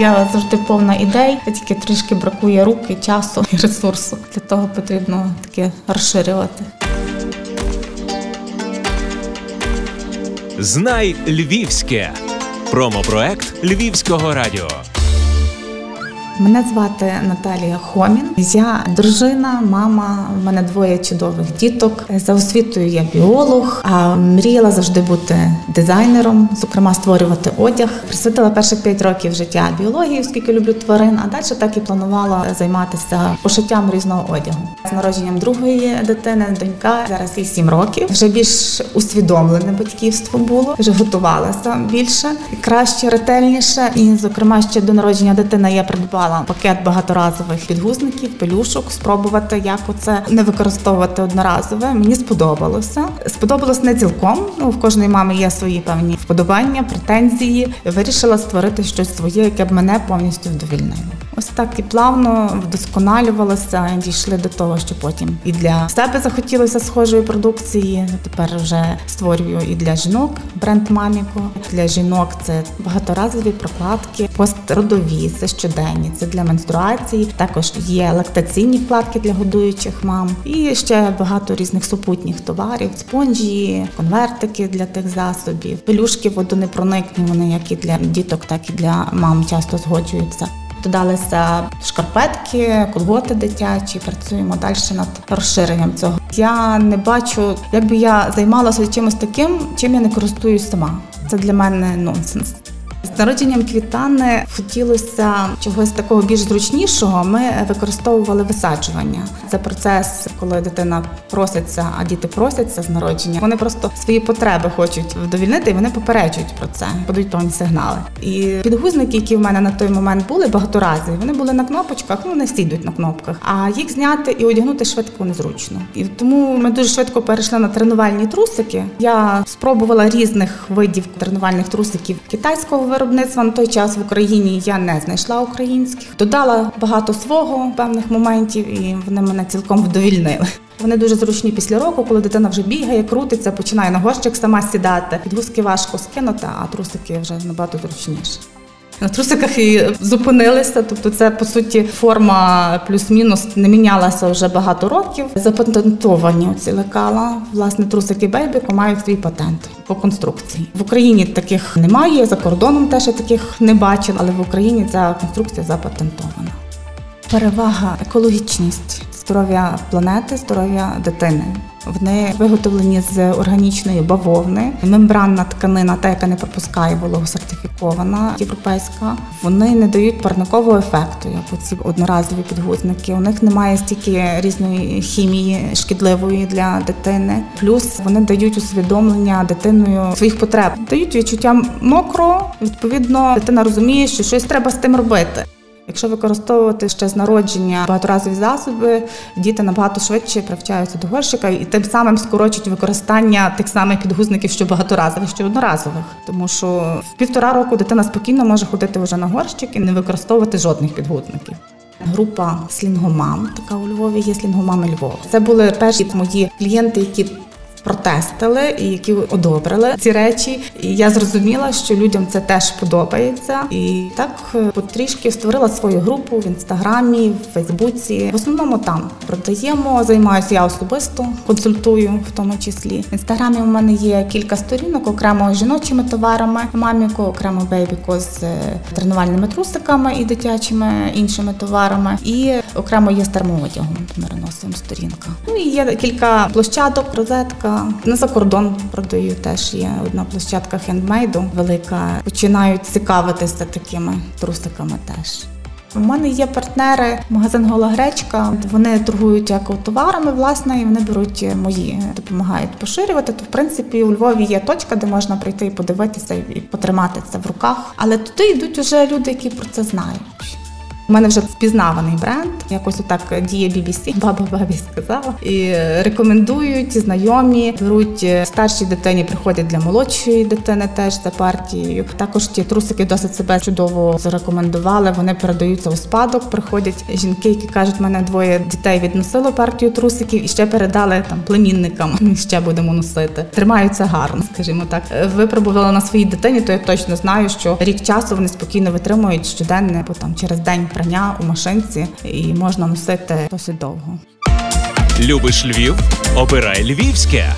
Я завжди повна ідей, тільки трішки бракує руки, часу і ресурсу. Для того потрібно таке розширювати. Знай Львівське. Промопроект Львівського радіо. Мене звати Наталія Хомін. Я дружина, мама. У мене двоє чудових діток. За освітою я біолог, а мріяла завжди бути дизайнером, зокрема створювати одяг. Присвятила перших п'ять років життя біології, оскільки люблю тварин. А далі так і планувала займатися пошиттям різного одягу. З народженням другої дитини, донька зараз їй сім років. Вже більш усвідомлене батьківство було. Вже готувалася більше, краще, ретельніше. І, зокрема, ще до народження дитини я придбала придбала пакет багаторазових підгузників, пелюшок, спробувати, як оце не використовувати одноразове. Мені сподобалося. Сподобалось не цілком. Ну в кожної мами є свої певні вподобання, претензії. Вирішила створити щось своє, яке б мене повністю вдовільнило. Ось так і плавно вдосконалювалося, дійшли до того, що потім і для себе захотілося схожої продукції. Тепер вже створюю і для жінок бренд Маміко. Для жінок це багаторазові прокладки, постродові, це щоденні, це для менструації. Також є лактаційні вкладки для годуючих мам, і ще багато різних супутніх товарів: спонжі, конвертики для тих засобів, пелюшки водонепроникні. Вони як і для діток, так і для мам часто згоджуються. Додалися шкарпетки, колготи дитячі. Працюємо далі над розширенням цього. Я не бачу, як би я займалася чимось таким, чим я не користуюсь сама. Це для мене нонсенс. З народженням квітани хотілося чогось такого більш зручнішого. Ми використовували висаджування. Це процес, коли дитина проситься, а діти просяться з народження. Вони просто свої потреби хочуть вдовільнити, і вони попереджують про це, подають певні сигнали. І підгузники, які в мене на той момент були багаторазові, вони були на кнопочках, ну не всі йдуть на кнопках. А їх зняти і одягнути швидко незручно. І тому ми дуже швидко перейшли на тренувальні трусики. Я спробувала різних видів тренувальних трусиків китайського виробництва на той час в Україні я не знайшла українських. Додала багато свого певних моментів, і вони мене цілком вдовільнили. Вони дуже зручні після року, коли дитина вже бігає, крутиться, починає на горщик сама сідати. Підгузки важко скинути, а трусики вже набагато зручніше. На трусиках і зупинилися, тобто це по суті форма плюс-мінус не мінялася вже багато років. Запатентовані ці лекала. Власне, трусики Бейбіко мають свій патент по конструкції. В Україні таких немає, за кордоном теж я таких не бачила, але в Україні ця конструкція запатентована. Перевага екологічність, здоров'я планети, здоров'я дитини. Вони виготовлені з органічної бавовни, мембранна тканина, та яка не пропускає вологу сертифікована європейська. Вони не дають парникового ефекту, як оці одноразові підгузники. У них немає стільки різної хімії шкідливої для дитини. Плюс вони дають усвідомлення дитиною своїх потреб, дають відчуття мокро. Відповідно, дитина розуміє, що щось треба з тим робити. Якщо використовувати ще з народження багаторазові засоби, діти набагато швидше привчаються до горщика і тим самим скорочують використання тих самих підгузників, що багаторазових, що одноразових. Тому що в півтора року дитина спокійно може ходити вже на горщик і не використовувати жодних підгузників. Група слінгомам, така у Львові є слінгомами Львова. Це були перші мої клієнти, які протестили і які одобрили ці речі. І я зрозуміла, що людям це теж подобається. І так е, потрішки створила свою групу в інстаграмі, в Фейсбуці. В основному там продаємо, займаюся я особисто, консультую в тому числі. В інстаграмі у мене є кілька сторінок, окремо жіночими товарами, маміко, окремо бейбіко з е, тренувальними трусиками і дитячими іншими товарами. І окремо є з термоодягом. Ми переносимо сторінка. Ну і є кілька площадок, розетка. На за кордон продаю теж є одна площадка хендмейду велика. Починають цікавитися такими трусиками теж. У мене є партнери, магазин Гола Гречка. Вони торгують товарами, власне, і вони беруть мої, допомагають поширювати. То в принципі у Львові є точка, де можна прийти і подивитися і потримати це в руках. Але туди йдуть уже люди, які про це знають. У мене вже впізнаваний бренд. Якось отак діє BBC, баба бабі сказала. І рекомендують знайомі, беруть е, старшій дитині, приходять для молодшої дитини теж за партією. Також ті трусики досить себе чудово зарекомендували. Вони передаються у спадок. Приходять жінки, які кажуть, мене двоє дітей відносило партію трусиків і ще передали там племінникам. Ми ще будемо носити. Тримаються гарно, скажімо так. Випробувала на своїй дитині, то я точно знаю, що рік часу вони спокійно витримують щоденне, бо там через день прання у машинці і можна носити досить довго. Любиш Львів? Обирай Львівське.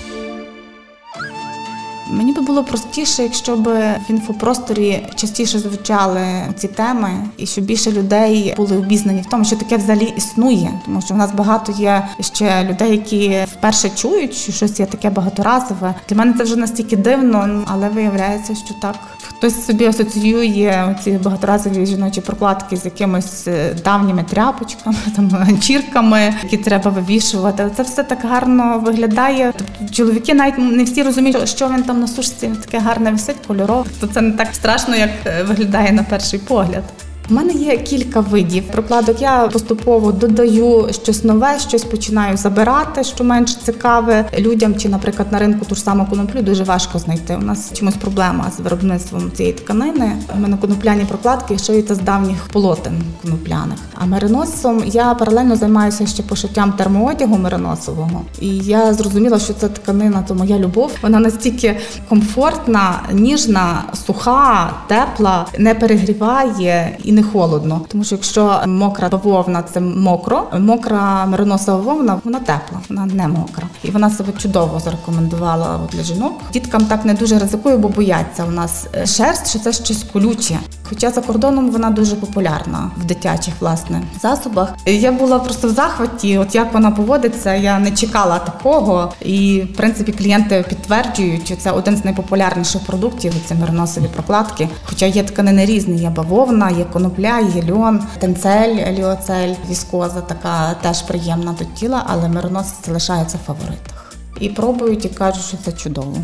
Мені би було простіше, якщо б в інфопросторі частіше звучали ці теми, і щоб більше людей були обізнані в тому, що таке взагалі існує, тому що в нас багато є ще людей, які вперше чують, що щось є таке багаторазове. Для мене це вже настільки дивно, але виявляється, що так хтось собі асоціює ці багаторазові жіночі прокладки з якимись е, давніми тряпочками, там ганчірками, які треба вивішувати. Це все так гарно виглядає. Тобто чоловіки навіть не всі розуміють, що він там на сушці таке гарне висить, кольорове. То це не так страшно, як е, виглядає на перший погляд. У мене є кілька видів прокладок. Я поступово додаю щось нове, щось починаю забирати, що менш цікаве людям. Чи, наприклад, на ринку ту ж саму коноплю дуже важко знайти. У нас чомусь проблема з виробництвом цієї тканини. У мене конопляні прокладки шиються з давніх полотен конопляних. А мериносом я паралельно займаюся ще пошиттям термоодягу мериносового. І я зрозуміла, що це тканина, то моя любов. Вона настільки комфортна, ніжна, суха, тепла, не перегріває і не холодно. Тому що якщо мокра бавовна це мокро, мокра мериносова вовна, вона тепла, вона не мокра. І вона себе чудово зарекомендувала для жінок. Діткам так не дуже ризикує, бо бояться у нас е, шерсть, що це щось колюче. Хоча за кордоном вона дуже популярна в дитячих власне засобах. Я була просто в захваті. От як вона поводиться, я не чекала такого. І в принципі клієнти підтверджують, що це один з найпопулярніших продуктів. Це мериносові прокладки. Хоча є тканини різні, є бавовна, є конопля, є льон, тенцель, еліоцель, віскоза така теж приємна до тіла, але мериносець залишається в фаворитах. І пробують і кажуть, що це чудово.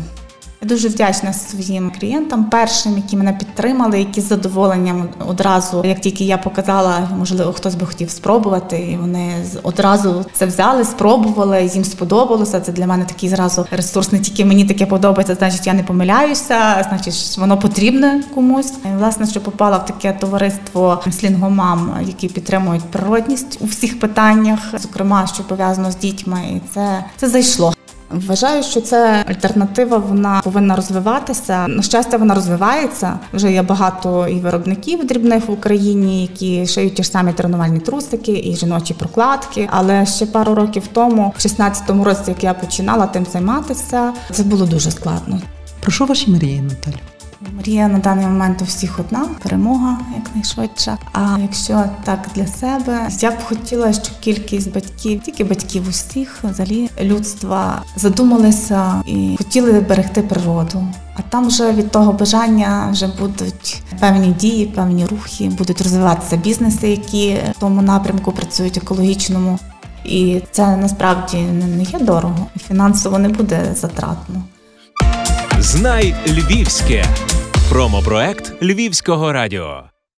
Я дуже вдячна своїм клієнтам, першим, які мене підтримали, які з задоволенням одразу, як тільки я показала, можливо, хтось би хотів спробувати, і вони одразу це взяли, спробували, їм сподобалося. Це для мене такий зразу ресурс. Не тільки мені таке подобається, значить я не помиляюся, значить воно потрібне комусь. І, Власне, що попала в таке товариство слінгомам, які підтримують природність у всіх питаннях, зокрема, що пов'язано з дітьми, і це, це зайшло. Вважаю, що це альтернатива, вона повинна розвиватися. На щастя, вона розвивається. Вже є багато і виробників дрібних в Україні, які шиють ті ж самі тренувальні трусики і жіночі прокладки. Але ще пару років тому, в 16-му році, як я починала тим займатися, це було дуже складно. Про що ваші мрії, Наталю? Мрія на даний момент у всіх одна перемога якнайшвидше. А якщо так для себе, я б хотіла, щоб кількість батьків, тільки батьків усіх, взагалі людства задумалися і хотіли берегти природу. А там вже від того бажання вже будуть певні дії, певні рухи, будуть розвиватися бізнеси, які в тому напрямку працюють екологічному. І це насправді не є дорого, фінансово не буде затратно. Знай Львівське. Промопроект Львівського радіо.